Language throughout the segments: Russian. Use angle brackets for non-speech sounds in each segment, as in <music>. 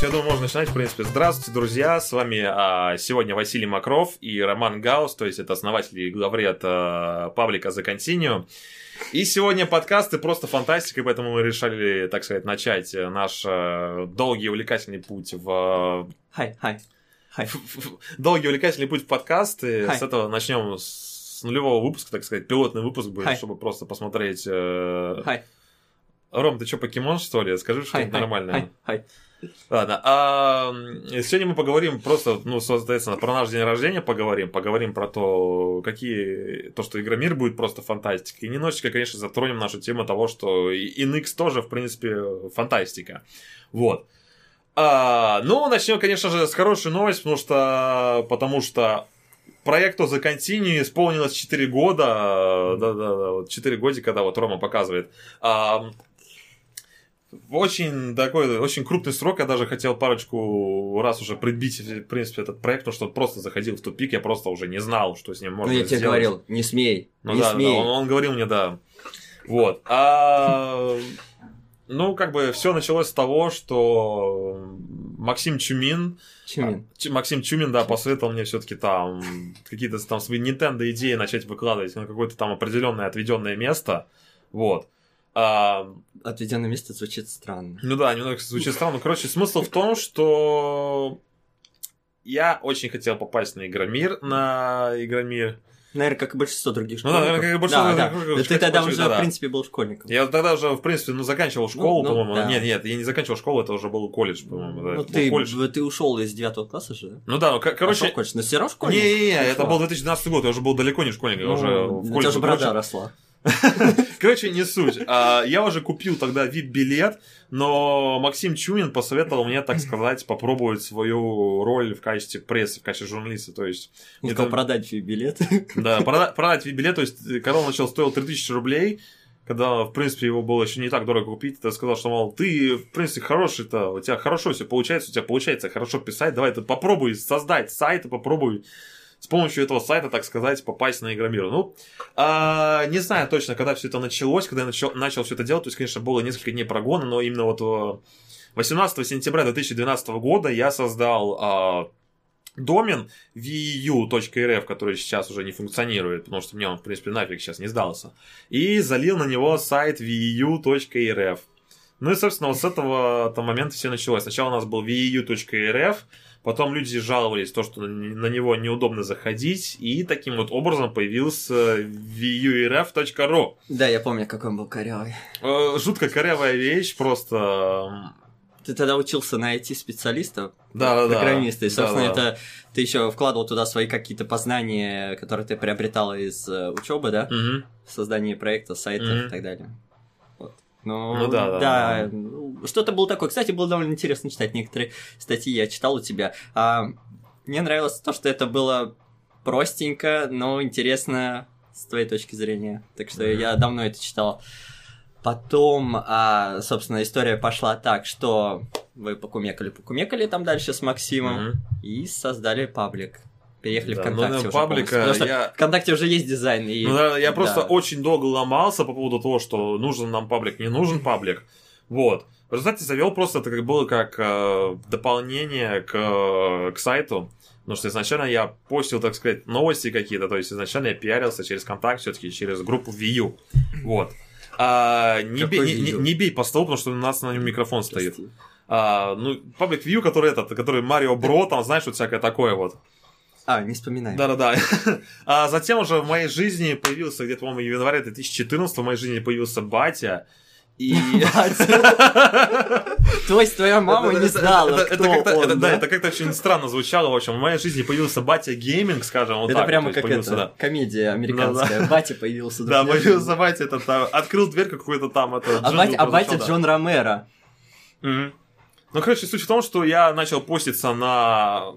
Я думаю, можно начинать, в принципе. Здравствуйте, друзья, с вами а, сегодня Василий Макров и Роман Гаус, то есть это основатель и главред а, паблика The Continuum. И сегодня подкасты просто фантастика, поэтому мы решили, так сказать, начать наш а, долгий увлекательный путь в... Хай, хай. Хай. Долгий увлекательный путь в подкасты. Хай. С этого начнем с нулевого выпуска, так сказать, пилотный выпуск будет, чтобы просто посмотреть... э, Ром, ты что, покемон, что ли? Скажи что-нибудь нормальное. хай, хай. Ладно, а сегодня мы поговорим просто, ну, соответственно, про наш день рождения поговорим, поговорим про то, какие, то, что Игромир будет просто фантастика. И немножечко, конечно, затронем нашу тему того, что и NX тоже, в принципе, фантастика. Вот. А, ну, начнем, конечно же, с хорошей новости, потому что, потому что проекту The Continue исполнилось 4 года, да-да-да, вот 4 годика, да, вот Рома показывает. А, очень такой, очень крупный срок. Я даже хотел парочку раз уже прибить, в принципе, этот проект, потому что он просто заходил в тупик. Я просто уже не знал, что с ним можно Ну, я тебе сделать. говорил, не смей, Ну не да, да, смей. он, он говорил мне, да. Вот. А, ну, как бы все началось с того, что Максим Чумин, Чумин. Ч- Максим Чумин, да, посоветовал мне все-таки там какие-то там свои Nintendo идеи начать выкладывать на какое-то там определенное отведенное место. Вот. А, Отведенное место звучит странно. ну да, немного звучит странно. Ну, короче, смысл в том, что я очень хотел попасть на Игромир, на Игромир. Наверное, как и большинство других Ну да, школьников. как и большинство да, других да. школьников, Ты тогда уже, да. в принципе, был школьником. Я тогда уже, в принципе, ну, заканчивал школу, ну, по-моему. да. Нет, нет, я не заканчивал школу, это уже был колледж, по-моему. да, Ну, ты, колледж. ты ушел из девятого класса же? Ну да, ну, ко- короче... Пошел колледж, но все равно школьник. Не-не-не, это был 2012 год, я уже был далеко не школьник, я Ну, уже в у тебя колледже. уже борода Короче, росла. <laughs> Короче, не суть. А, Я уже купил тогда VIP-билет, но Максим Чумин посоветовал мне, так сказать, попробовать свою роль в качестве прессы, в качестве журналиста. То есть, Он сказал продать тебе билет. <laughs> да, прода- продать VIP-билет, то есть, э, когда он начал, стоил 3000 рублей, когда, в принципе, его было еще не так дорого купить, ты сказал, что, мол, ты, в принципе, хороший-то, у тебя хорошо все получается, у тебя получается хорошо писать, давай ты попробуй создать сайт попробуй с помощью этого сайта, так сказать, попасть на Игромир. Ну, а, не знаю точно, когда все это началось, когда я начал, начал все это делать, то есть, конечно, было несколько дней прогона, но именно вот э, 18 сентября 2012 года я создал а, домен vu.rf, который сейчас уже не функционирует, потому что мне он, в принципе, нафиг сейчас не сдался. И залил на него сайт vu.rf. Ну и, собственно, вот с этого момента все началось. Сначала у нас был vu.rf, потом люди жаловались, то, что на него неудобно заходить, и таким вот образом появился vuurf.ru. Да, я помню, как он был корявый. Э, Жутко корявая вещь, просто... Ты тогда учился на IT-специалиста, Да-да-да. программиста, и, собственно, Да-да. это ты еще вкладывал туда свои какие-то познания, которые ты приобретал из учебы, да? Мгм. В создании проекта, сайтов Мгм. и так далее. Вот. Ну, Ну да, да, да. ну, Что-то было такое. Кстати, было довольно интересно читать некоторые статьи, я читал у тебя. А, мне нравилось то, что это было простенько, но интересно с твоей точки зрения. Так что Мгм. я давно это читал. Потом, а, собственно, история пошла так, что вы покумекали-покумекали там дальше с Максимом Мгм. и создали паблик. Переехали Да, ВКонтакте ну, уже паблика. Потому что я- ВКонтакте уже есть дизайн. И... Ну, да, я просто да. очень долго ломался по поводу того, что нужен нам паблик, не нужен паблик. Вот. В результате завел просто это как было как э, дополнение к, э, к сайту. Потому что изначально я постил, так сказать, новости какие-то. То есть изначально я пиарился через контакт, все-таки через группу VU. Вот. А, не, бей, не, не- бей по столу, потому что у нас на нем микрофон стоит. А, ну, паблик View, который этот, который Марио Бро, там, знаешь, вот всякое такое вот. А, не вспоминай. Да-да-да. <laughs> А затем уже в моей жизни появился, где-то, по-моему, в январе 2014 в моей жизни появился батя. И... <laughs> <laughs> То есть твоя мама Это- не это- знала, это- это кто это- Да, это как-то очень странно звучало. В общем, в моей жизни появился батя гейминг, скажем, вот Это прямо как это, комедия американская. Батя появился. Да, появился батя, этот, а, открыл дверь какой-то там, это... А батя, а батя. Джон Ромеро. Ну, короче, суть в том, что я начал поститься на...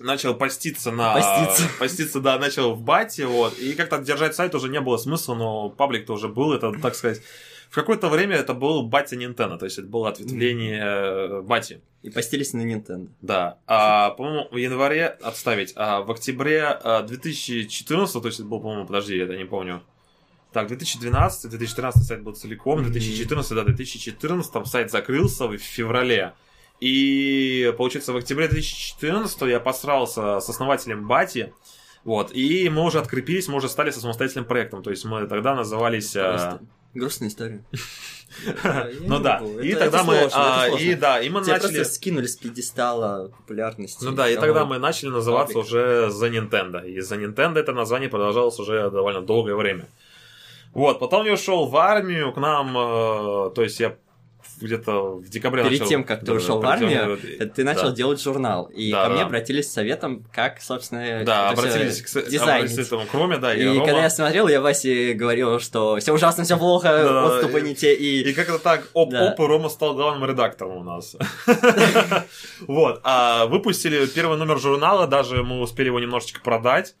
Начал поститься на... Поститься. <laughs> Поститься, да, начал в бате, вот. И как-то держать сайт уже не было смысла, но паблик-то уже был, это, так сказать... В какое-то время это был батя Nintendo, то есть это было ответвление э, бати. И постились на Nintendo. Да. А, по-моему, в январе отставить. А в октябре а, 2014, то есть это был, по-моему, подожди, я это не помню. Так, 2012, 2013 сайт был целиком, Мгм. 2014, да, 2014 сайт закрылся в феврале. И, получается, в октябре 2014 я посрался с основателем Бати, вот, и мы уже открепились, мы уже стали со самостоятельным проектом, то есть мы тогда назывались... э, Просто Грустная история. <laughs> Ну да, и тогда мы... а, И да, и мы начали... скинули с пьедестала популярности. Ну да, и тогда мы начали называться уже The Nintendo. И The Nintendo это название продолжалось уже довольно долгое время. Вот, потом я ушел в армию к нам, э, то есть я где-то в декабре Перед начал- тем, как ты ушел в армию, Ты начал да. делать журнал, и Да, ко мне да. обратились с советом, как, собственно, Да, это обратились к дизайнить. обратились к этому Кроме, да, и, И Рома. когда я смотрел, я Васе говорил, что все ужасно, все плохо, Да, отступы и- не те, и... И как-то так, оп-оп, Да. Рома стал главным редактором у нас. <laughs> Вот, а выпустили первый номер журнала, даже мы успели его немножечко продать.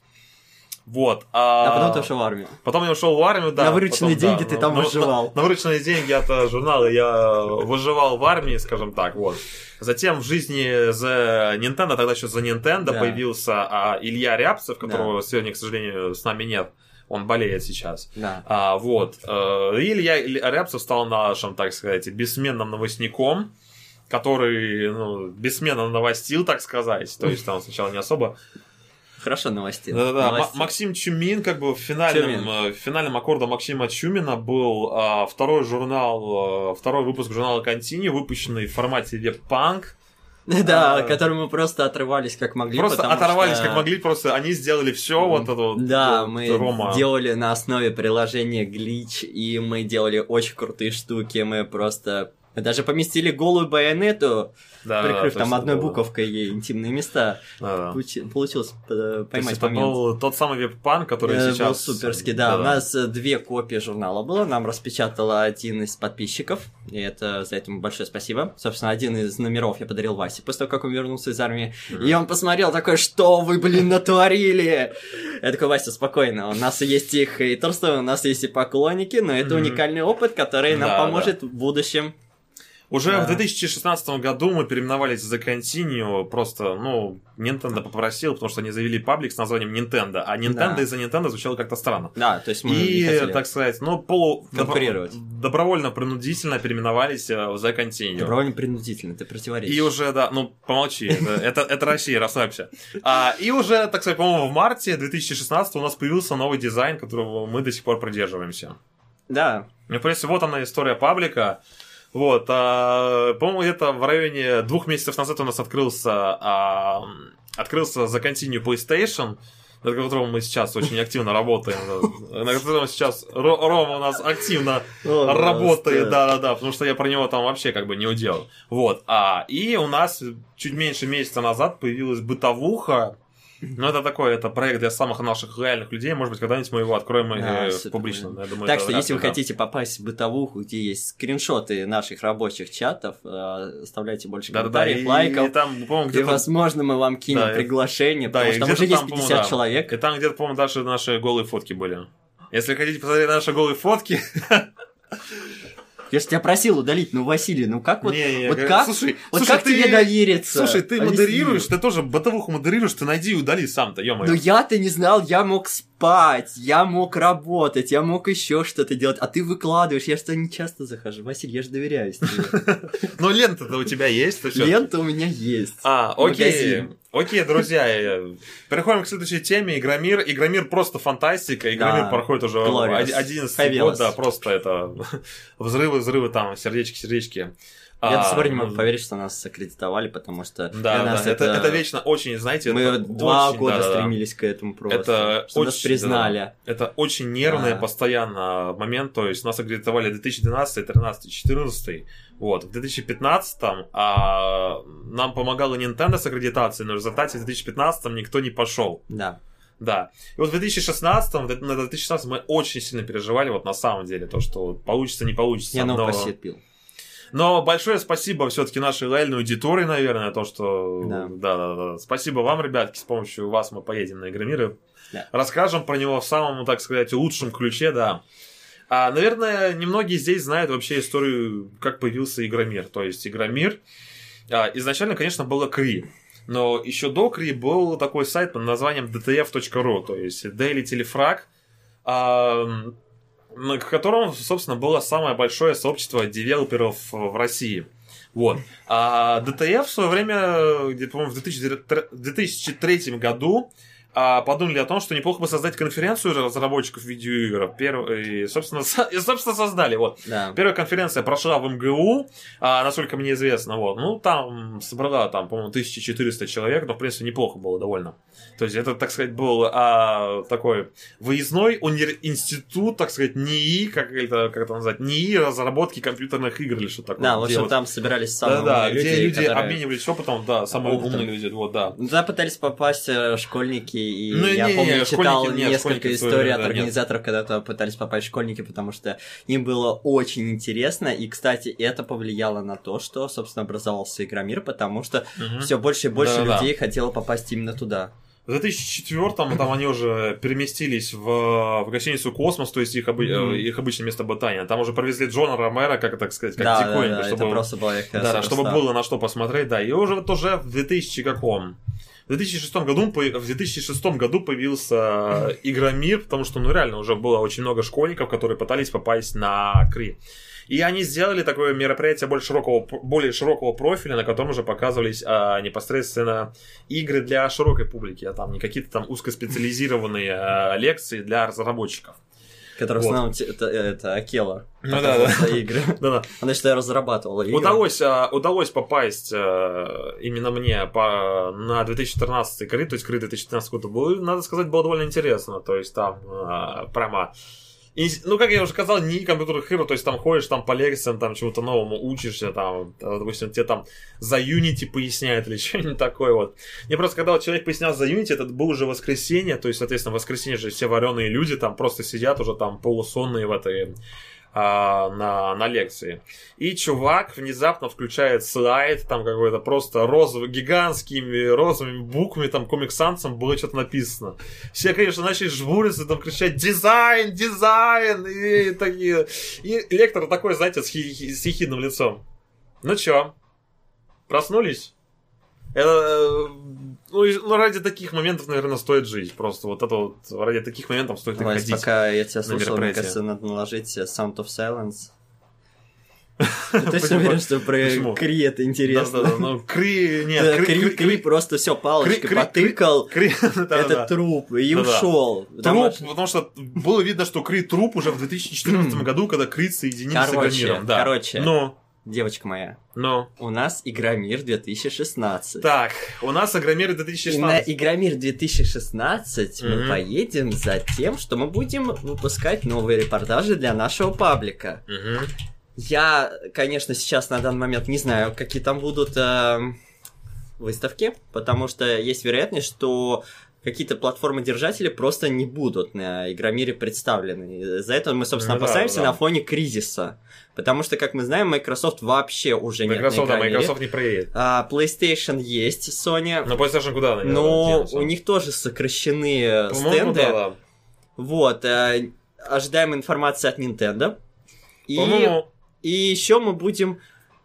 Вот. А потом ты ушел в армию. Потом я ушел в армию, да. На вырученные потом, да, деньги ты на- там на- выживал. На, на вырученные деньги от журнала я выживал в армии, скажем так, вот. Затем в жизни The Nintendo, тогда еще The Nintendo, Да. появился а, Илья Рябцев, которого Да. сегодня, к сожалению, с нами нет. Он болеет сейчас. Да. А, вот. Э, И Илья Илья Рябцев стал нашим, так сказать, бессменным новостником, который, ну, бессменно новостил, так сказать. То есть там сначала не особо Хорошо новостей. да-да-да. М- Новостей. Максим Чумин, как бы финальным, э, финальным аккордом Максима Чумина был а, второй журнал, а, второй выпуск журнала Контини, выпущенный в формате веб-панк. Да, А, которым мы просто отрывались как могли. Просто оторвались что- как могли, просто они сделали все вот это вот. Да, вот мы Рома. делали на основе приложения Glitch, и мы делали очень крутые штуки, мы просто... Мы даже поместили голую байонету, Да, прикрыв то там одной это было- буковкой ей интимные места. Да-да. Получи- Получилось э, То поймать это момент. был тот самый веб-панк, который Э, сейчас... Был суперский, да. У нас э, две копии журнала было, нам распечатала один из подписчиков, и это за это ему большое спасибо. Собственно, один из номеров я подарил Васе после того, как он вернулся из армии. И он посмотрел такой, что вы, блин, натворили? Я такой, Вася, спокойно, у нас есть и хейтерство, у нас есть и поклонники, но это Мгм. уникальный опыт, который нам Да, поможет в будущем. Уже Да. в 2016 году мы переименовались за Continue, просто, ну, Nintendo попросил, потому что они завели паблик с названием Nintendo, а Nintendo Да. из-за Nintendo звучало как-то странно. Да, то есть мы И, хотели так сказать, ну, полу... конкурировать. добро- добровольно-принудительно переименовались э, в The Continue. Добровольно принудительно, ты противоречишь. И уже, да, ну, помолчи, это, это, это Россия, расслабься. А, и уже, так сказать, по-моему, в марте 2016 у нас появился новый дизайн, которого мы до сих пор придерживаемся. Да, Ну, в принципе, вот она история паблика. Вот, а, по-моему, где-то в районе двух месяцев назад у нас открылся, а, открылся The Continue PlayStation, над которым мы сейчас очень активно работаем, на котором сейчас Ро- Рома у нас активно работает, да-да-да, потому что я про него там вообще как бы не удел. Вот, а, и у нас чуть меньше месяца назад появилась бытовуха, ну, это такой, это проект для самых наших реальных людей. Может быть, когда-нибудь мы его откроем Да, супер. публично. Я думаю, Так что, если ли, вы да. хотите попасть в бытовуху, где есть скриншоты наших рабочих чатов, э, оставляйте больше комментариев, и, лайков. и там, по-моему, И, возможно, мы вам кинем Да, приглашение, да, потому что там уже есть там, по-моему, 50 да. человек. И там где-то, по-моему, даже наши голые фотки были. Если хотите посмотреть наши голые фотки... <laughs> Я же тебя просил удалить, ну, Василий, ну как вот, Не, не, вот как, Слушай, вот слушай, как ты- тебе довериться? Слушай, ты Объясни. модерируешь, ты тоже бытовуху модерируешь, ты найди и удали сам-то, ё Ну я-то не знал, я мог спать, я мог работать, я мог еще что-то делать, а ты выкладываешь, я что не часто захожу. Василий, я же доверяюсь тебе. <laughs> Но лента-то у тебя есть. Лента у меня есть. А, окей. Окей, друзья, переходим к следующей теме. Игромир. Игромир просто фантастика. Игромир Да. проходит уже Glorious. оди- 11 Fabulous. год, да, просто это <laughs> взрывы, взрывы там, сердечки, сердечки. Я А, до сих пор не могу ну, поверить, что нас аккредитовали, потому что Да, для да, нас это, это вечно очень, знаете, Мы это два очень, года да-да-да. стремились к этому просто. Это нас очень, признали. Это очень нервный Да. постоянно момент, то есть нас аккредитовали 2012, 13, 14, вот, в 2015 а, нам помогала Nintendo с аккредитацией, но в результате в 2015 никто не пошел. Да. Да. И вот в 2016, в на 2016 мы очень сильно переживали, вот на самом деле, то, что получится, не получится. Я но... новый пил. Но большое спасибо все-таки нашей лояльной аудитории, наверное, то, что... Да. Да, да, да. Спасибо вам, ребятки, с помощью вас мы поедем на Игромиры. Да. Расскажем про него в самом, так сказать, лучшем ключе, да. А, наверное, немногие здесь знают вообще историю, как появился Игромир. То есть Игромир а, изначально, конечно, было Кри. Но еще до Кри был такой сайт под названием dtf.ru, то есть Daily Telefrag, а, на котором, собственно, было самое большое сообщество девелоперов в России. Вот. А DTF в свое время, где, по-моему, в 2003 году а, подумали о том, что неплохо бы создать конференцию разработчиков видеоигр. Перв... И, собственно, со... и, собственно, создали. Вот. Да. Первая конференция прошла в МГУ, а, насколько мне известно. Вот. Ну, там собрала, там, по-моему, 1400 человек, но, в принципе, неплохо было довольно. То есть, это, так сказать, был а, такой выездной универ... институт, так сказать, НИИ, как это, как это назвать, НИИ разработки компьютерных игр или что такое. Да, в общем, вот... там собирались самые да, да, умные где люди которые... обменивались опытом, да, самые Опытом. умные люди, вот, да. Туда пытались попасть э, школьники, и Ну, я не, помню, не, читал нет, несколько историй от да, нет. организаторов, когда туда пытались попасть школьники, потому что им было очень интересно, и, кстати, это повлияло на то, что, собственно, образовался Игромир, потому что Мгм. все больше и больше Да-да-да. людей хотело попасть именно туда. В 2004-м там они уже переместились в, в гостиницу «Космос», то есть их, обы- э, их обычное место обитания. Там уже привезли Джона Ромера, как так сказать, как да, да, диковинку, да, чтобы, это просто было да, да, чтобы было на что посмотреть, да. И уже вот уже в 2000 каком? В 2006 году, в 2006 году появился Игромир, потому что, ну, реально, уже было очень много школьников, которые пытались попасть на Кри. И они сделали такое мероприятие более широкого, более широкого профиля, на котором уже показывались а, непосредственно игры для широкой публики, а там не какие-то там узкоспециализированные а, лекции для разработчиков. Который в Вот. основном это, это Акела. Ну да, да. игры. <laughs> Да-да. Она, считаю, разрабатывала игры. Удалось, а, удалось попасть а, именно мне по, на 2014 кры, то есть кры 2014 года, было, надо сказать, было довольно интересно. То есть там а, прямо... и- ну, как я уже сказал, не компьютерных игр, то есть там ходишь там по лекциям, там чему-то новому учишься, там, э, допустим, тебе там за Unity поясняют или <laughs> что-нибудь такое вот. Мне просто, когда вот человек пояснял за Unity, это было уже воскресенье, то есть, соответственно, воскресенье же все вареные люди там просто сидят уже там полусонные в этой а, на, на лекции. И чувак внезапно включает слайд, там какой-то просто розовый, гигантскими розовыми буквами, там комиксанцем было что-то написано. Все, конечно, начали жмуриться, там кричать «Дизайн! Дизайн!» и такие. И лектор такой, знаете, с, хи- с ехидным лицом. Ну чё, проснулись? Это, э, ну, и- ну, ради таких моментов, наверное, стоит жить. Просто вот это вот, ради таких моментов стоит Вась, ходить. пока я тебя на слушал, мне кажется, надо наложить Sound of Silence. <laughs> Ты точно уверен, что про? Кри это интересно? Да-да-да, ну, Кри, нет, Да, Кри, Кри, просто все палочкой потыкал, <laughs> это труп, и ушел. Труп, потому что было видно, что Кри труп уже в 2014 году, когда Крит соединился с Короче, Игромиром. Да. короче. Но, Девочка моя, но. у нас Игромир 2016. Так, у нас Игромир И на 2016. Игромир 2016 мы Мгм. поедем за тем, что мы будем выпускать новые репортажи для нашего паблика. Мгм. Я, конечно, сейчас на данный момент не знаю, какие там будут эм, выставки, потому что есть вероятность, что какие-то платформы-держатели просто не будут на Игромире представлены. За это мы, собственно, Ну да, опасаемся да. на фоне кризиса. Потому что, как мы знаем, Microsoft вообще уже Microsoft, нет на да. Microsoft не проедет. А, PlayStation есть, Sony. Но PlayStation куда? наверное, Но у них тоже сокращены э, По-моему, стенды. да, да. Вот, э, ожидаем информации от Nintendo. И, По-моему, и еще мы будем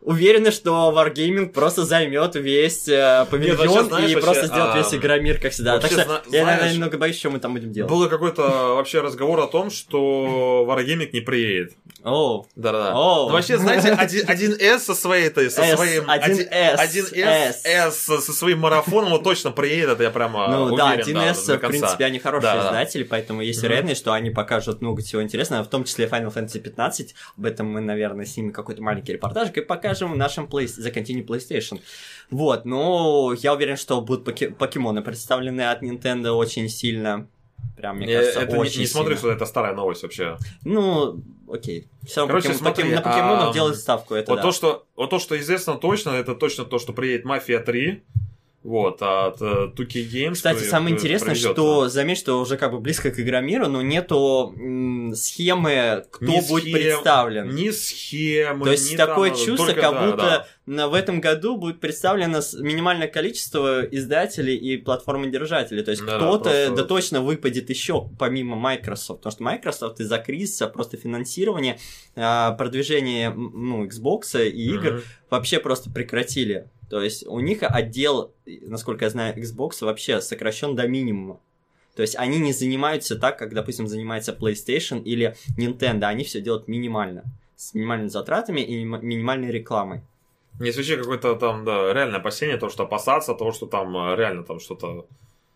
уверены, что Wargaming просто займет весь э, павильон вообще, знаешь, и вообще, просто сделает а, весь Игромир, как всегда. Так вообще, что зна- я, знаешь, наверное, немного боюсь, что мы там будем делать. был какой-то вообще разговор о том, что Wargaming не приедет. О, Да-да-да. О. Вообще, знаете, один- 1С со своей этой, со S, своим... 1С, 1С, S. S со своим марафоном он точно приедет, это я прямо Ну да, уверен, 1С, до в принципе, они хорошие Да, да. издатели, поэтому есть вероятность, что они покажут много всего интересного, в том числе Final Fantasy 15. Об этом мы, наверное, снимем какой-то маленький репортажик и покажем в нашем плей... The Continue PlayStation. Вот, но я уверен, что будут поке- покемоны представлены от Nintendo очень сильно. Прям, мне Я кажется, это не, очень не смотрю, сильно. что это старая новость вообще. Ну, окей. Все равно Короче, покем- смотри, покем- на покемонов а, делают ставку, это вот да. то, что вот то, что известно точно, это точно то, что приедет Мафия 3. Вот, от э, 2K Games. Кстати, самое кто интересное, что заметь, что уже как бы близко к Игромиру, но нету м, схемы, кто Ни будет схем, представлен. Ни схемы, То есть ни такое там, чувство, только- как да, будто да. в этом году будет представлено минимальное количество издателей и платформодержателей. То есть Да-да, кто-то, просто- да точно выпадет еще помимо Microsoft. Потому что Microsoft из-за кризиса, просто финансирования, а, продвижения м, ну, Xbox и игр Мгм. вообще просто прекратили. То есть у них отдел, насколько я знаю, Xbox вообще сокращен до минимума. То есть они не занимаются так, как, допустим, занимается PlayStation или Nintendo. Они все делают минимально. С минимальными затратами и миним- минимальной рекламой. Есть вообще какое-то там, да, реальное опасение, то, что опасаться того, что там э, реально там что-то...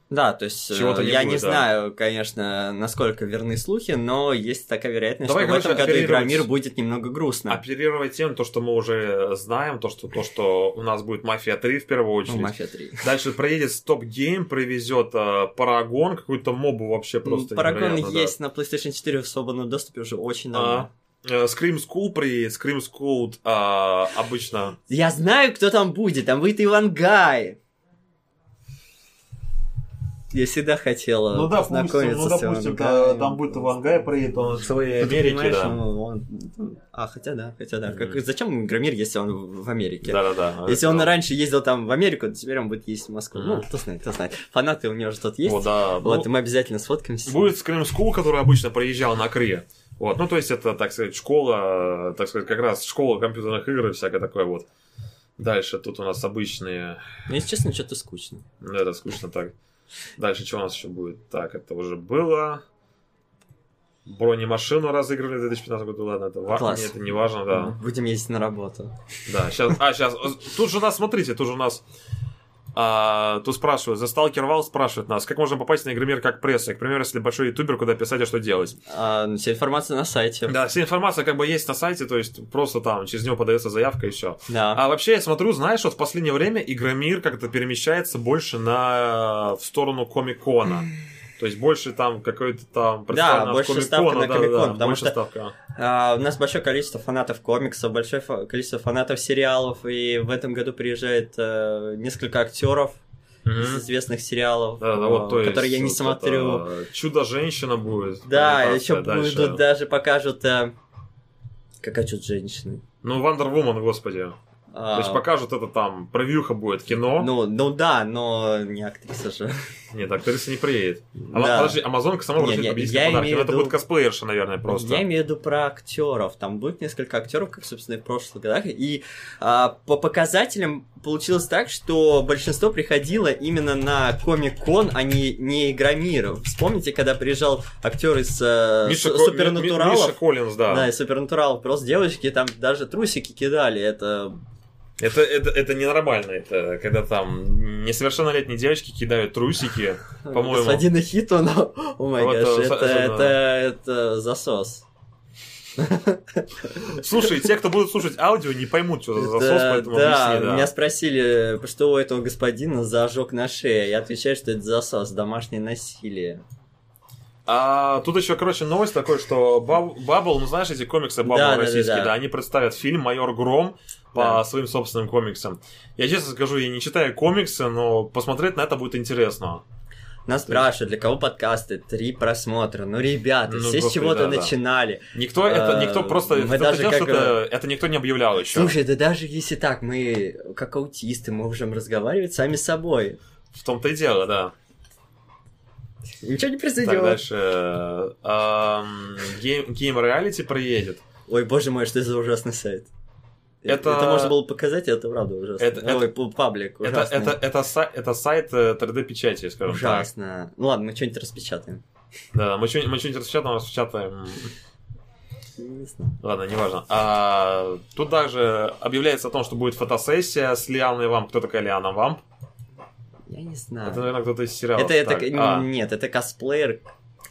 Да, то есть Чего-то э, не я будет, не да. знаю, конечно, насколько верны слухи, но есть такая вероятность, Давай, что в этом короче, году оперировать- Игромир будет немного грустно. Оперировать тем, то, что мы уже знаем, то, что, то, что у нас будет Мафия 3 в первую Ну, очередь. Мафия 3. Дальше проедет Стоп Гейм, привезет э, Парагон, какую-то мобу вообще просто Парагон невероятно, да. есть на PlayStation 4 в свободном доступе уже очень давно. А, э, Scream School приедет, Scream School а, обычно... Я знаю, кто там будет, там будет Иван Гай. Я всегда хотела Ну да, познакомиться ну, с допустим, Ивангаем. да, там будет Ивангай приедет, он в своей Ну, Америке, да. ну, он- А, хотя да, хотя да. Как, зачем Игромир, если он в Америке? Да-да-да. Если он Это- раньше ездил там в Америку, то теперь он будет ездить в Москву. Ну, Мгм. кто знает, кто знает. Фанаты у него же тут есть. Вот, да. Вот, ну, мы обязательно сфоткаемся. Будет Scream School, который обычно приезжал на Кре. Вот, ну, то есть, это, так сказать, школа, так сказать, как раз школа компьютерных игр и всякое такое вот. Дальше тут у нас обычные... Ну, если честно, что-то скучно. Ну, это скучно так. Дальше что у нас еще будет? Так, это уже было. Бронемашину разыгрывали в 2015 году, ладно, это важно, Класс. это не важно, да. Будем ездить на работу. Да, сейчас, а, сейчас, тут же у нас, смотрите, тут же у нас, а, тут спрашивают, за Сталкер Вал спрашивает нас, как можно попасть на игромир как пресса, к примеру, если большой ютубер, куда писать, а что делать. А, вся информация на сайте. Да, вся информация как бы есть на сайте, то есть просто там через него подается заявка и все. Да. А вообще я смотрю, знаешь, вот в последнее время Игромир как-то перемещается больше на в сторону Комикона. <clears throat> То есть больше там какой-то там от больше ставка на да, Комик-Кон, да, потому что- ставка. А, у нас большое количество фанатов комиксов, большое количество фанатов сериалов, и в этом году приезжает э, несколько актеров из известных сериалов, Да, да, вот, то э, которые я не вот смотрю. Чудо-женщина будет. Да, еще дальше. будут даже покажут, э, как отчет женщины. Ну, Вандер Вумен, господи. А, То есть покажут это там, превьюха будет, кино. ну, ну да, но не актриса же. Нет, актриса не приедет. А, Да. Подожди, Амазонка сама Не, вручит не, победительский я подарок. имею Ну, в это виду- будет косплеерша, наверное, просто. Я имею в виду про актеров. Там будет несколько актеров, как, собственно, и в прошлых годах. И а, по показателям получилось так, что большинство приходило именно на Комик-Кон, а не, не Игромир. Вспомните, когда приезжал актер из э, Миша, Ми- Супернатуралов. Миша Коллинз, да. Да, из Супернатуралов. Просто девочки там даже трусики кидали. Это Это, это, это ненормально. Это когда там несовершеннолетние девочки кидают трусики. По-моему. господина Хитона. О май гаш, э, это, это, это засос. Слушай, те, кто будут слушать аудио, не поймут, что за засос, Да, поэтому да, объясни, да. меня спросили, что у этого господина за ожог на шее. Я отвечаю, что это засос, домашнее насилие. А тут еще, короче, новость такой, что Баб- Бабл, ну знаешь, эти комиксы Бабл Да, да, да, российские, да, да. они представят фильм «Майор Гром» по Да. своим собственным комиксам. Я честно скажу, я не читаю комиксы, но посмотреть на это будет интересно. Нас спрашивают, для кого подкасты? Три просмотра. Ну, ребята, Ну, все с чего-то да, да. начинали. Никто, это, А, никто просто, мы ты даже как, это, это никто не объявлял еще. Слушай, да даже если так, мы, как аутисты, можем разговаривать сами с собой. В том-то и дело, да. Ничего не Так, произойдет. дальше. Game Reality приедет. Ой, боже мой, что это за ужасный сайт. Это- Это можно было показать, и это правда ужасно. Это- Ой, пу- паблик, Это, ужасно. это, это, са- это сайт э, 3D-печати, скажем так. Ужасно. Ну ладно, мы что-нибудь распечатаем. Да, мы что-нибудь, мы что-нибудь распечатаем, распечатаем. Не знаю. Ладно, неважно. А, тут также объявляется о том, что будет фотосессия с Лианой Вамп. Кто такая Лиана Вамп? Я не знаю. Это, наверное, кто-то из сериала. Это, это, а, нет, это косплеер.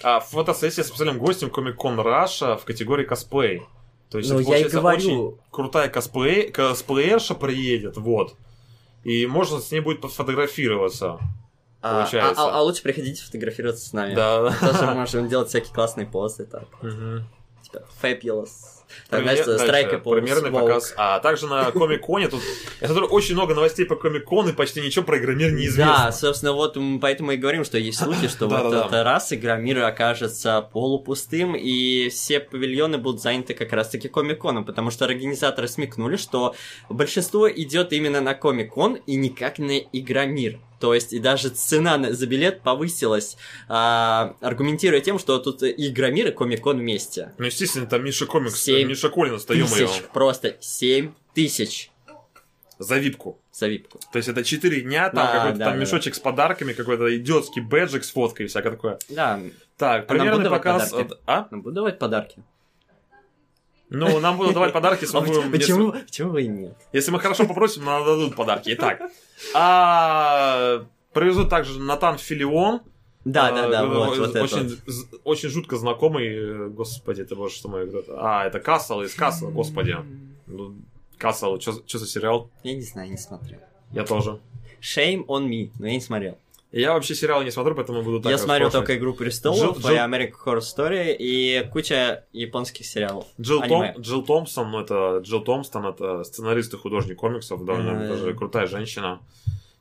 а, фотосессия с специальным гостем Comic Con Russia в категории косплей. То есть, Ну, это, я и говорю. очень крутая косплей, косплеерша приедет, вот. И можно с ней будет пофотографироваться. А, Получается. а- а- а лучше приходите фотографироваться с нами. Да. Тоже можем делать всякие классные позы, так. Мгм. Типа, fabulous. Так, Пример- знаешь, strike a Премьерный показ. А также на Комик-Коне тут... Я смотрю, очень много новостей по Comic Con, и почти ничего про Игромир неизвестно. Да, собственно, вот поэтому и говорим, что есть слухи, что <laughs> вот этот раз Игромир окажется полупустым, и все павильоны будут заняты как раз-таки Комик-Коном, потому что организаторы смекнули, что большинство идет именно на Комик-Кон и никак на Игромир. То есть и даже цена на- за билет повысилась, а, аргументируя тем, что тут и Игромир, и Комик-Кон вместе. Ну, естественно, там Миша Комикс, Семь Миша Коллинс, да Тысяч, просто 7 тысяч за випку. за випку. То есть это 4 дня, там Да, какой-то да, там да, мешочек с подарками, какой-то идиотский бэджик с фоткой и всякое такое. Да, Так, А нам будут давать показ... подарки? А? ну, буду давать подарки. Ну, нам будут давать подарки, если А мы будем... Почему, почему и нет? Если, мы хорошо попросим, нам дадут подарки. Итак, а, привезут также Натан Филион. Да, А, да, да, вот, очень, вот. очень жутко знакомый, э, господи, это боже, что мой кто-то. А, это Кассел из Кассела, господи. Ну, Кассел, что за сериал? Я не знаю, не смотрел. Я тоже. Shame on me, но я не смотрел. Я вообще сериалы не смотрю, поэтому буду так я смотрю только «Игру престолов», Джилл- Джилл- «American Horror Story» и куча японских сериалов. Джилл. Том, Джилл Томпсон, ну это Джилл Томпсон, это сценарист и художник комиксов, довольно Э. даже крутая женщина.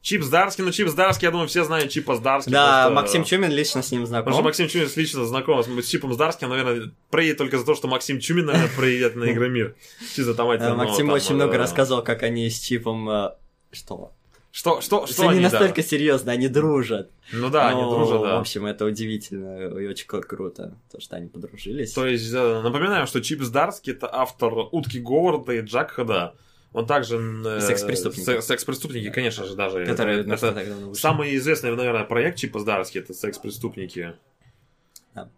Чип Здарский, ну Чип Здарский, я думаю, все знают Чипа Здарский. Да, что- Максим Чумин лично с ним знаком. Потому что Максим Чумин лично знаком с с Чипом Здарским, наверное, проедет только за то, что Максим Чумин, наверное, проедет на Игромир. Чисто там Э, ну, Максим очень э, много рассказывал, как они с Чипом... э, Что? Что, что, что они они, да. настолько серьезно, они дружат. Ну да, они Ну, дружат, В да. общем, это удивительно и очень круто, то, что они подружились. То есть, э, напоминаем, что Чип Здарский это автор Утки Говарда и Джакхада. Он также... э, Секс-преступники. се- Секс-преступники, конечно же, даже. Который это, это вышел. самый известный, наверное, проект Чипа Здарский, это секс-преступники. Да.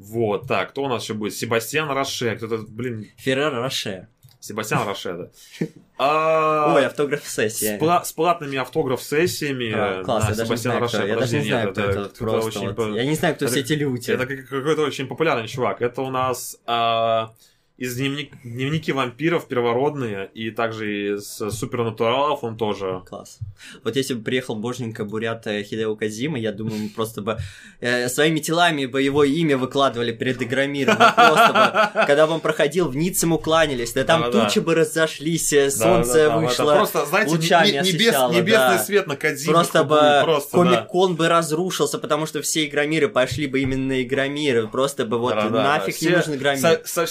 Вот, так, кто у нас еще будет? Себастьян Роше, кто-то, блин, Феррер Роше. Себастьян Роше, да. <laughs> А, Ой, автограф-сессия. С, пла- с платными автограф-сессиями А, Класс, на я даже не знаю, кто, это просто Я не знаю, кто все эти люди. Это как- какой-то очень популярный чувак. Это у нас а, из дневник, дневники вампиров первородные, и также из супернатуралов он тоже. Класс. Вот если бы приехал боженька Бурят э, Хидео Казима, я думаю, мы просто бы э, своими телами бы его имя выкладывали перед Игромиром. Просто бы, когда бы он проходил, в Ницце ему кланялись, да там тучи бы разошлись, э, солнце да, вышло. просто, знаете, лучами не- не- небес- освещало, небесный свет на Кадзиме. Просто бы. Комик-кон бы разрушился, потому что все Игромиры пошли бы именно на Игромиры. Просто бы вот нафиг не нужен Игромир. Со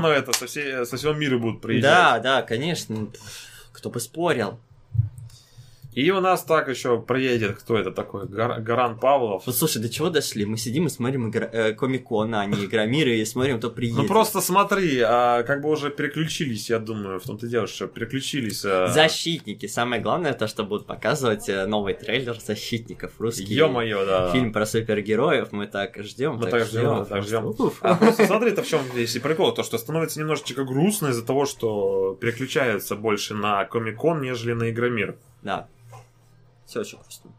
все- это, со, все- со всего мира будут приезжать. Да, да, конечно. Кто бы спорил. И у нас так еще приедет, кто это такой, Гар- Гаран Павлов. Вот слушай, до чего дошли? Мы сидим и смотрим игра... э, Комик-кон, а не Игромиры, и смотрим, кто приедет. Ну просто смотри, а, как бы уже переключились, я думаю, в том-то дело, что переключились. а, Защитники. Самое главное, то, что будут показывать э, новый трейлер защитников. Русский Ё-моё, да. фильм про супергероев. Мы так ждем. Мы так ждем, так ждем. А смотри-то в чем здесь и прикол, то что становится немножечко грустно из-за того, что переключаются больше на Комикон, нежели на Игромир. Да. Все очень грустно.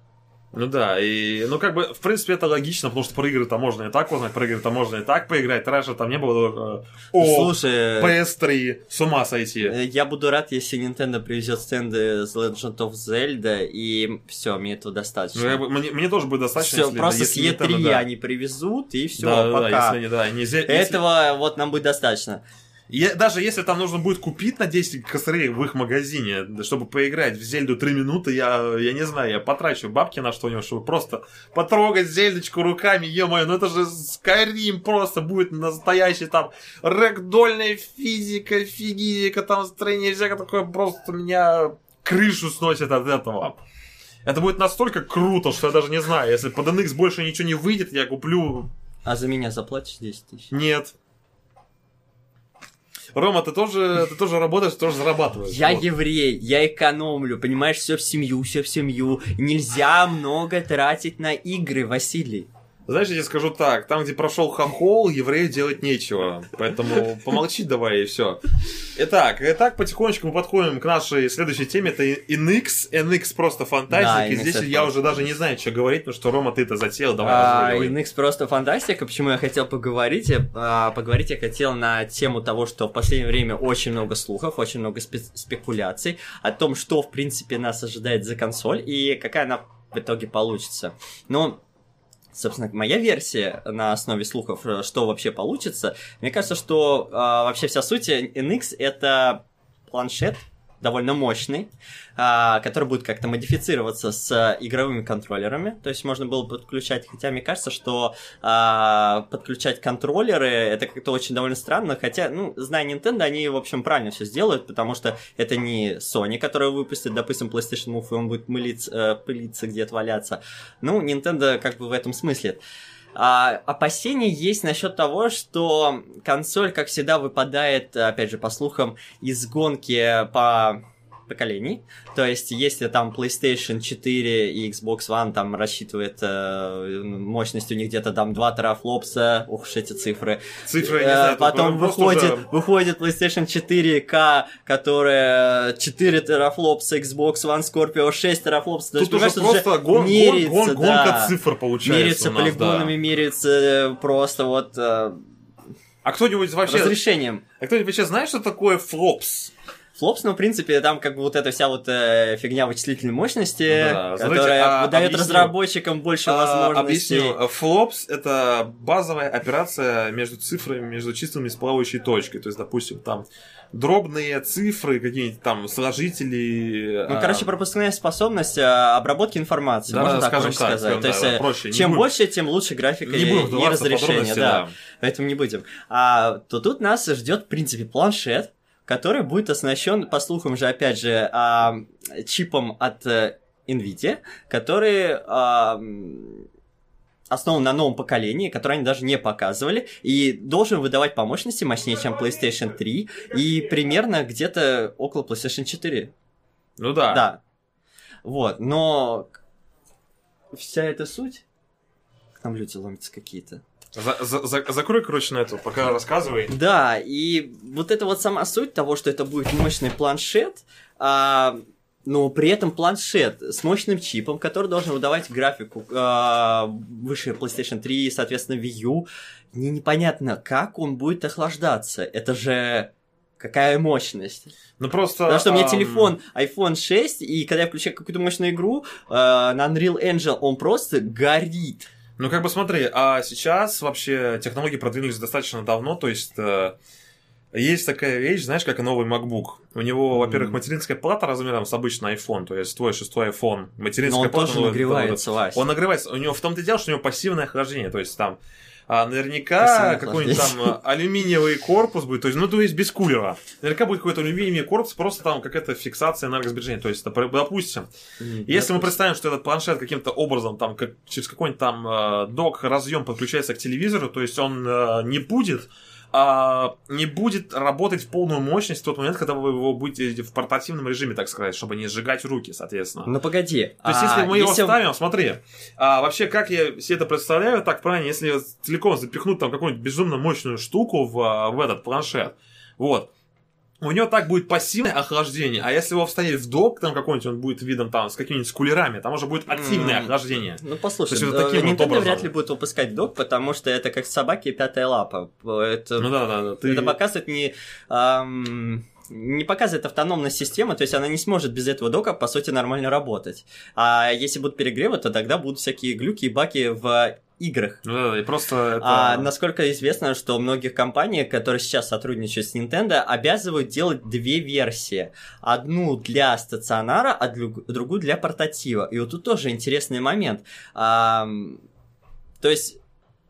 Ну да, и, ну как бы, в принципе, это логично, потому что про игры-то можно и так узнать, про игры-то можно и так поиграть, трэша там не было. э, О, Слушай, PS3, с ума сойти. э, я буду рад, если Nintendo привезет стенды с Legend of Zelda, и все, мне этого достаточно. Ну, я бы- мне, мне тоже будет достаточно, Все, если- просто если с E3 Nintendo, да. они привезут, и все, да, да, да, пока. если да, не, если- Этого вот нам будет достаточно. Я- даже если там нужно будет купить на 10 косарей в их магазине, чтобы поиграть в Зельду 3 минуты, я, я не знаю, я потрачу бабки на что-нибудь, чтобы просто потрогать Зельдочку руками, ё-моё, ну это же Скайрим просто будет настоящий там рэгдольная физика, фигизика, там строение, всякое такое, просто меня крышу сносит от этого. Это будет настолько круто, что я даже не знаю, если под NX больше ничего не выйдет, я куплю А за меня заплатишь 10 тысяч? нет. Рома, ты тоже, ты тоже работаешь, ты тоже зарабатываешь. Я Вот. еврей, я экономлю, понимаешь, все в семью, все в семью. Нельзя много тратить на игры, Василий. Знаешь, я тебе скажу так, там, где прошел хохол, еврею делать нечего. Поэтому помолчи давай и все. Итак, итак, потихонечку мы подходим к нашей следующей теме. Это NX. NX просто фантастика. Да, и здесь я уже даже не знаю, что говорить, потому что Рома, ты это затеял, давай А, разруливай. NX просто фантастика. Почему я хотел поговорить? А, Поговорить я хотел на тему того, что в последнее время очень много слухов, очень много спе- спекуляций о том, что, в принципе, нас ожидает за консоль и какая она в итоге получится. Ну, собственно, моя версия на основе слухов, э, что вообще получится, мне кажется, что а, вообще вся суть NX это планшет довольно мощный, а, который будет как-то модифицироваться с игровыми контроллерами. То есть можно было подключать, хотя мне кажется, что а, подключать контроллеры это как-то очень довольно странно, хотя, ну, зная Nintendo, они, в общем, правильно все сделают, потому что это не Sony, которая выпустит, допустим, PlayStation Move, и он будет мылиться, э, пылиться где-то валяться. Ну, Nintendo как бы в этом смысле. А, опасения есть насчет того, что консоль, как всегда, выпадает, опять же, по слухам, из гонки по поколений. То есть, если там PlayStation 4 и Xbox One там рассчитывает э, мощность у них где-то там 2 терафлопса, ух уж эти цифры. Цифры, я Э, не знаю, Потом выходит, уже- выходит PlayStation 4K, которая 4 терафлопса, Xbox One Scorpio 6 терафлопса. То есть, Тут уже просто гон- гон- меряется, гон- гонка да. цифр получается меряется у нас, полигонами, да. меряется э, просто вот э, А кто-нибудь вообще... разрешением. А кто-нибудь вообще знает, что такое флопс? Флопс, ну, в принципе, там как бы вот эта вся вот э, фигня вычислительной мощности, Да, смотрите, которая а, дает объясню. разработчикам больше А, возможностей. Объясню. Флопс — это базовая операция между цифрами, между числами с плавающей точкой. То есть, допустим, там дробные цифры, какие-нибудь там сложители. Ну, а, короче, пропускная способность э, обработки информации, да, можно так скажем проще так, сказать. скажем, То есть, да, э, проще. Чем будем- больше, тем лучше графика Не и, будем и разрешение, да. да. Поэтому не будем. А то тут нас ждет, в принципе, планшет, который будет оснащен, по слухам же, опять же, а, чипом от э, NVIDIA, который а, основан на новом поколении, которое они даже не показывали, и должен выдавать по мощности мощнее, чем PlayStation 3, и примерно где-то около PlayStation 4. Ну да. Да. Вот, но вся эта суть... Там люди ломятся какие-то. За- за- за- закрой, короче, на эту, пока рассказывай. Да, и вот это вот сама суть того, что это будет мощный планшет, а, но при этом планшет с мощным чипом, который должен выдавать графику а, выше PlayStation 3 и, соответственно, Wii U. Мне непонятно, как он будет охлаждаться. Это же какая мощность. Ну просто... Потому что у меня ам, телефон iPhone 6, и когда я включаю какую-то мощную игру, э, на Unreal Engine он просто горит. Ну, как бы смотри, а сейчас вообще технологии продвинулись достаточно давно, то есть э, есть такая вещь, знаешь, как и новый MacBook. У него, во-первых, материнская плата размером с обычный iPhone, то есть твой шестой iPhone. Но Материнская он плата... тоже нагревается, Вась. Он нагревается. У него в том-то и дело, что у него пассивное охлаждение, то есть там а, наверняка какой-нибудь там а, алюминиевый корпус будет, то есть, ну, то есть без кулера. Наверняка будет какой-то алюминиевый корпус, просто там какая-то фиксация энергосбережения. То есть, допу- допустим, если мы представим, что этот планшет каким-то образом, там, как, через какой-нибудь там э, док разъем подключается к телевизору, то есть он э, не будет а, не будет работать в полную мощность в тот момент, когда вы его будете в портативном режиме, так сказать, чтобы не сжигать руки, соответственно. Ну погоди. То есть, а если мы его если- ставим, смотри, а, вообще, как я себе это представляю, так правильно, если целиком запихнуть там какую-нибудь безумно мощную штуку в, а, в этот планшет, вот, у него так будет пассивное охлаждение, а если его вставить в док, там какой-нибудь, он будет видом там с какими-нибудь кулерами, там уже будет активное охлаждение. Ну, послушай, То есть, вот э, таким вот Nintendo образом. вряд ли будет выпускать док, потому что это как собаки пятая лапа. Это, Ну да, да, да. Ты... это показывает не... ам, не показывает автономность системы, то есть она не сможет без этого дока, по сути, нормально работать. А если будут перегревы, то тогда будут всякие глюки и баки в играх. Ну да, и просто это... А насколько известно, что многих компаний, которые сейчас сотрудничают с Nintendo, обязывают делать две версии. Одну для стационара, а друг- другую для портатива. И вот тут тоже интересный момент. Ам, то есть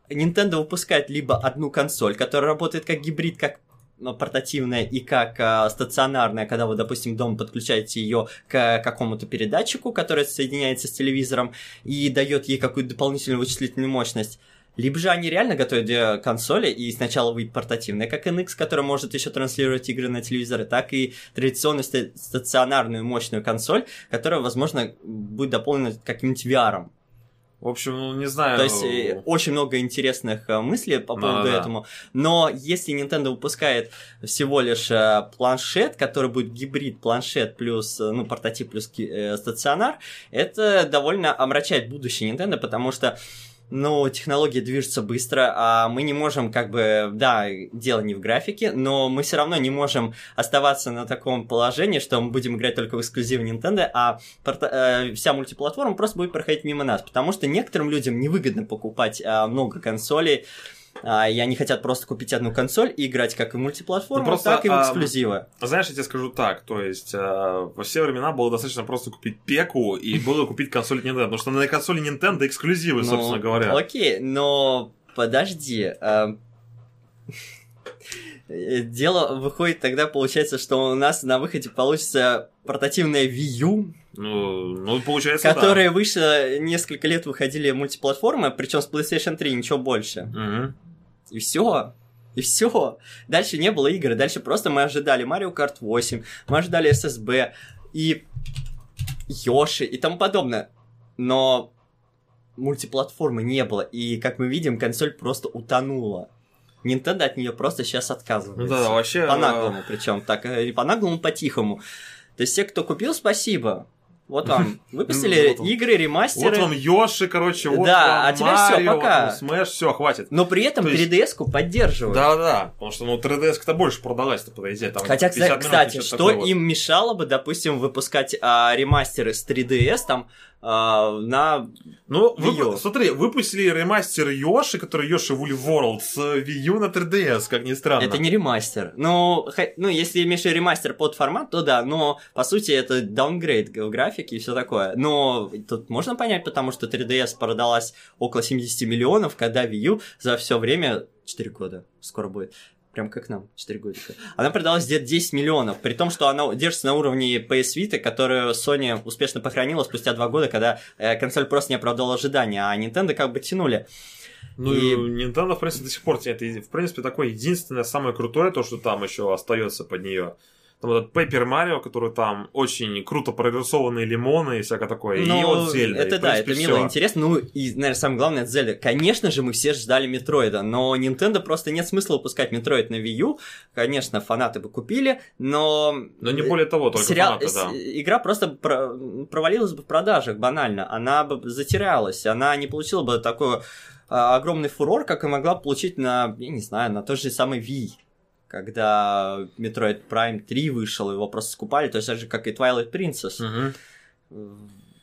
Nintendo выпускает либо одну консоль, которая работает как гибрид, как портативная и как а, стационарная, когда вы, допустим, дома подключаете ее к какому-то передатчику, который соединяется с телевизором и дает ей какую-то дополнительную вычислительную мощность. Либо же они реально готовят две консоли, и сначала выйдет портативная, как NX, которая может еще транслировать игры на телевизоры, так и традиционную ста- стационарную мощную консоль, которая, возможно, будет дополнена каким-нибудь VR. В общем, ну, не знаю... То есть э, очень много интересных э, мыслей по поводу Да-да-да. этому. Но если Nintendo выпускает всего лишь э, планшет, который будет гибрид планшет плюс ну, портатив плюс стационар, это довольно омрачает будущее Nintendo, потому что ну, технологии движутся быстро, а мы не можем, как бы, да, дело не в графике, но мы все равно не можем оставаться на таком положении, что мы будем играть только в эксклюзивы Nintendo, а порта- э, вся мультиплатформа просто будет проходить мимо нас, потому что некоторым людям невыгодно покупать а, много консолей, а, и они хотят просто купить одну консоль и играть как и мультиплатформу, Ну, просто, так и в а, эксклюзивы. Знаешь, я тебе скажу так, то есть э, во все времена было достаточно просто купить пеку и было купить консоль Nintendo, потому что на консоли Nintendo эксклюзивы, Ну, собственно говоря. Окей, но подожди. а, Дело выходит тогда, получается, что у нас на выходе получится портативная Wii U, Ну, ну, получается, которая вышла несколько лет выходили мультиплатформы, причем с PlayStation 3 ничего больше. да. И все. И все. Дальше не было игр. Дальше просто мы ожидали Mario Kart 8, мы ожидали SSB. и Йоши и тому подобное. Но мультиплатформы не было, и, как мы видим, консоль просто утонула. Nintendo от нее просто сейчас отказывается. Да, да, вообще... По-наглому причем, так, э, и по-наглому, по-тихому. То есть те, кто купил, спасибо. Вот вам, выпустили игры, ремастеры. Вот вам Йоши, короче, вот Да, а теперь Марио, пока. Smash, все, хватит. Но при этом То есть- 3DS-ку поддерживают. Да-да, потому что, ну, 3DS-то больше продалась-то, подойди, там Хотя, 50 кстати, что им мешало бы, допустим, выпускать а, ремастеры с 3DS там а, на... Ну, Wii U. вып- смотри, выпустили ремастер Йоши, который Йоши Woolly World с Wii U на 3DS, как ни странно. Это не ремастер. Ну, хо- ну, если имеешь в виду ремастер под формат, то да, но, по сути, это даунгрейд в графике и все такое. Но тут можно понять, потому что 3DS продалась около 70 миллионов, когда Wii U за все время... 4 года скоро будет. Прям как нам, 4 годика. Она продалась где-то 10 миллионов, при том, что она держится на уровне PS Vita, которую Sony успешно похоронила спустя 2 года, когда э, консоль просто не оправдала ожидания, а Nintendo как бы тянули. Ну, И- Nintendo, в принципе, до сих пор. И, в принципе, такое единственное, самое крутое, то, что там еще остается под нее. Там вот этот Paper Mario, который там очень круто прорисованные лимоны и всякое такое. и Ну, вот Зельда. это и, да, принципе, это мило и всё. интересно. Ну, и, наверное, самое главное, это Зельда. Конечно же, мы все ждали Метроида, но Nintendo просто нет смысла выпускать Метроид на Wii U. Конечно, фанаты бы купили, но... Но не более того, только Сериал, фанаты, да. Игра просто про- провалилась бы в продажах банально. Она бы затерялась, она не получила бы такой а, огромный фурор, как и могла получить на, я не знаю, на той же самой Wii. Когда Metroid Prime 3 вышел, его просто скупали, то есть так же, как и Twilight Princess. Мгм.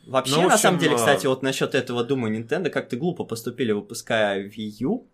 Вообще, Ну, в на общем, самом деле, а- кстати, вот насчет этого думаю, Nintendo как-то глупо поступили, выпуская Wii U,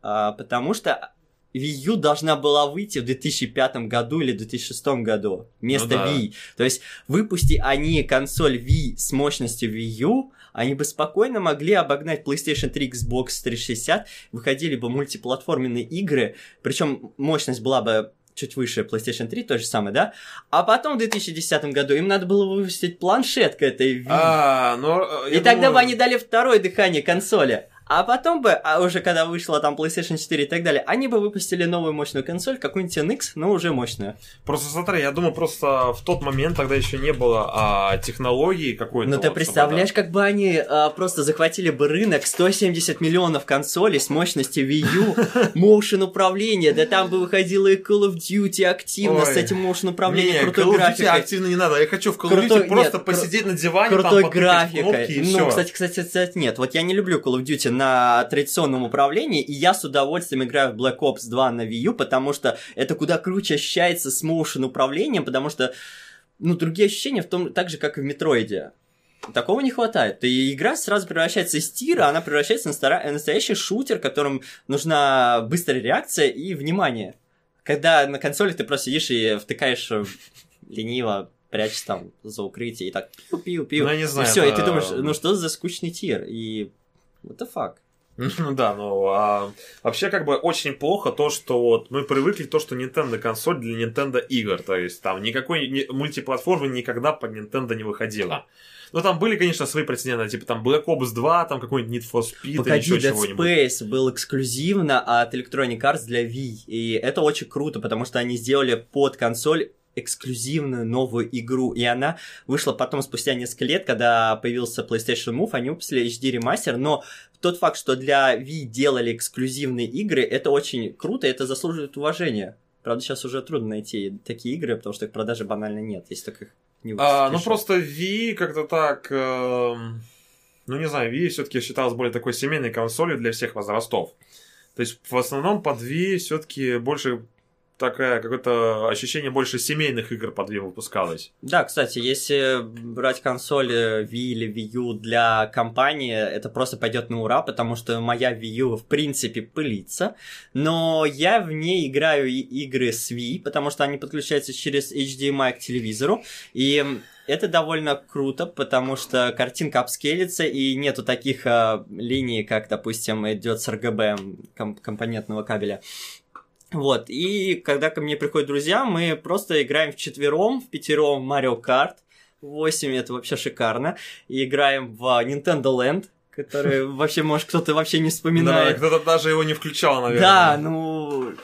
а, потому что Wii U должна была выйти в 2005 году или 2006 году вместо Ну да. Wii. То есть, выпусти они консоль Wii с мощностью Wii U, они бы спокойно могли обогнать PlayStation 3, Xbox 360, выходили бы мультиплатформенные игры, причем мощность была бы чуть выше PlayStation 3, то же самое, да? А потом в 2010 году им надо было выпустить планшет к этой Wii. А, ну, э, и тогда думаю- бы они дали второе дыхание консоли. А потом бы, а уже когда вышла там PlayStation 4 и так далее, они бы выпустили новую мощную консоль, какую-нибудь NX, но уже мощную. Просто смотри, я думаю, просто в тот момент тогда еще не было а, технологии какой-то. Ну, ты вот, представляешь, как бы они а, просто захватили бы рынок 170 миллионов консолей с мощностью Wii U, <laughs> motion управление, да там бы выходило и Call of Duty активно с этим motion управлением, крутой графикой. активно не надо. Я хочу в Call of Duty просто посидеть на диване, крутой графикой. и Ну, кстати, кстати, кстати, нет. Вот я не люблю Call of Duty на традиционном управлении, и я с удовольствием играю в Black Ops 2 на Wii U, потому что это куда круче ощущается с motion управлением, потому что, ну, другие ощущения в том, так же, как и в Метроиде. Такого не хватает. И игра сразу превращается из тира, она превращается в настара- настоящий шутер, которым нужна быстрая реакция и внимание. Когда на консоли ты просто сидишь и втыкаешь э, лениво, прячешь там за укрытие и так пиу-пиу-пиу. Ну, я не знаю, и все, и это- ты думаешь, ну что за скучный тир? И what the fuck? Ну да, ну а, вообще как бы очень плохо то, что вот мы привыкли то, что Nintendo консоль для Nintendo игр, то есть там никакой ни- мультиплатформы никогда под Nintendo не выходила. Ну там были, конечно, свои прецеденты, типа там Black Ops 2, там какой-нибудь Need for Speed Погоди, или еще Dead чего-нибудь. Space был эксклюзивно от Electronic Arts для Wii, и это очень круто, потому что они сделали под консоль эксклюзивную новую игру, и она вышла потом спустя несколько лет, когда появился PlayStation Move, они выпустили HD ремастер, но тот факт, что для Wii делали эксклюзивные игры, это очень круто, это заслуживает уважения. Правда, сейчас уже трудно найти такие игры, потому что их продажи банально нет, если только их не А, ну просто Wii как-то так, эм, ну не знаю, Wii все-таки считалась более такой семейной консолью для всех возрастов. То есть в основном под Wii все-таки больше такое какое-то ощущение больше семейных игр под Wii выпускалось. Да, кстати, если брать консоль Wii или Wii U для компании, это просто пойдет на ура, потому что моя Wii U в принципе пылится, но я в ней играю игры с Wii, потому что они подключаются через HDMI к телевизору, и это довольно круто, потому что картинка апскейлится, и нету таких э, линий, как, допустим, идет с RGB ком- компонентного кабеля. Вот, и когда ко мне приходят друзья, мы просто играем в четвером, в пятером в Mario Kart 8, это вообще шикарно, и играем в Nintendo Land, который <laughs> вообще, может, кто-то вообще не Да, вспоминает. кто-то даже его не включал, наверное. Да, ну,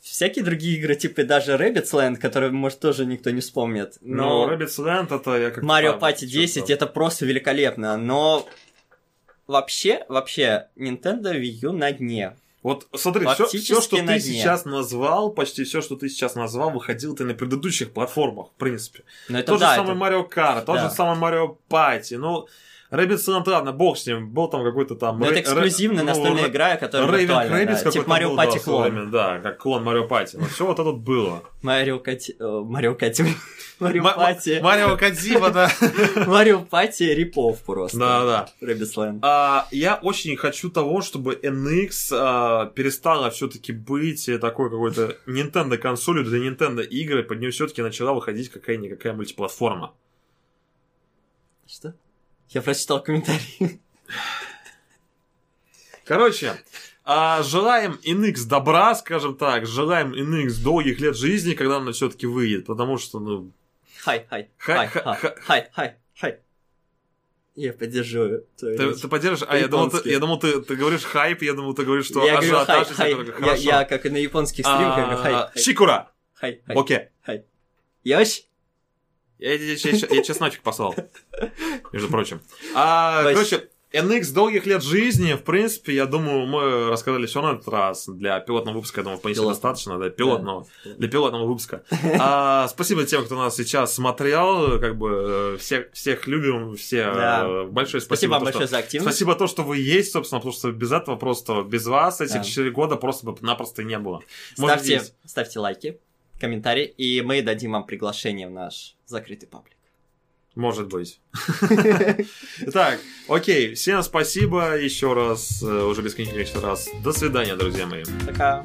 всякие другие игры, типа даже Rabbids Land, который, может, тоже никто не вспомнит. Но Ну, Rabbids Land это я как Mario Party 10 это просто великолепно, но вообще, вообще, Nintendo Wii U на дне. Вот смотри, все, Фактически что ты дне. сейчас назвал, почти все, что ты сейчас назвал, выходило ты на предыдущих платформах, в принципе. Но это тот да, же самый это- Mario Kart, тот Да. же самый Mario Party, ну, Rabbids Land, ладно, бог с ним, был там какой-то там... но это эксклюзивная Рэ- настольная ну, игра, которая виртуальная, Rabbids да, типа Mario был, да, клон. Да, как клон Mario Party. Ну, все вот это было. Марио Кати... э, Марио Кати... <laughs> Марио Ма- Пати... Марио Кадзима, да. <laughs> Марио Пати рипов просто. Да, да. Land. А, я очень хочу того, чтобы NX а, перестала все-таки быть такой какой-то Nintendo консолью для Nintendo игры, под нее все-таки начала выходить какая-никакая мультиплатформа. Что? Я прочитал комментарий. Короче, а, желаем NX добра, скажем так, желаем NX долгих лет жизни, когда она все-таки выйдет, потому что, ну, Хай, хай, Хай, хай, ха- хай, хай, хай, хай. Я поддерживаю ты, ты поддержишь? А, я думал, ты, я думал ты, ты говоришь хайп, я думал, ты говоришь, что Я говорю хай, ажиотаж, всё хай. такое. Я, я как и на японских стримах, я говорю хай, хай, Шикура! хай, хай, Окей. хай. Йош? Я, я, я, я, чесночек послал, между прочим. А, короче, NX долгих лет жизни, в принципе, я думаю, мы рассказали все на этот раз. Для пилотного выпуска, я думаю, вполне достаточно, да, пилотного. Для пилотного выпуска. А, спасибо тем, кто нас сейчас смотрел. Как бы э, всех, всех любим, все Да. э, большое спасибо. Спасибо вам то, что- большое за активность. Спасибо то, что вы есть, собственно, потому что без этого просто, без вас этих Да. 4 года просто бы напросто не было. Может, Ставьте, ставьте лайки, комментарии, и мы дадим вам приглашение в наш закрытый паблик. Может быть. <laughs> Так, окей, всем спасибо еще раз, э, уже бесконечное количество раз. До свидания, друзья мои. Пока.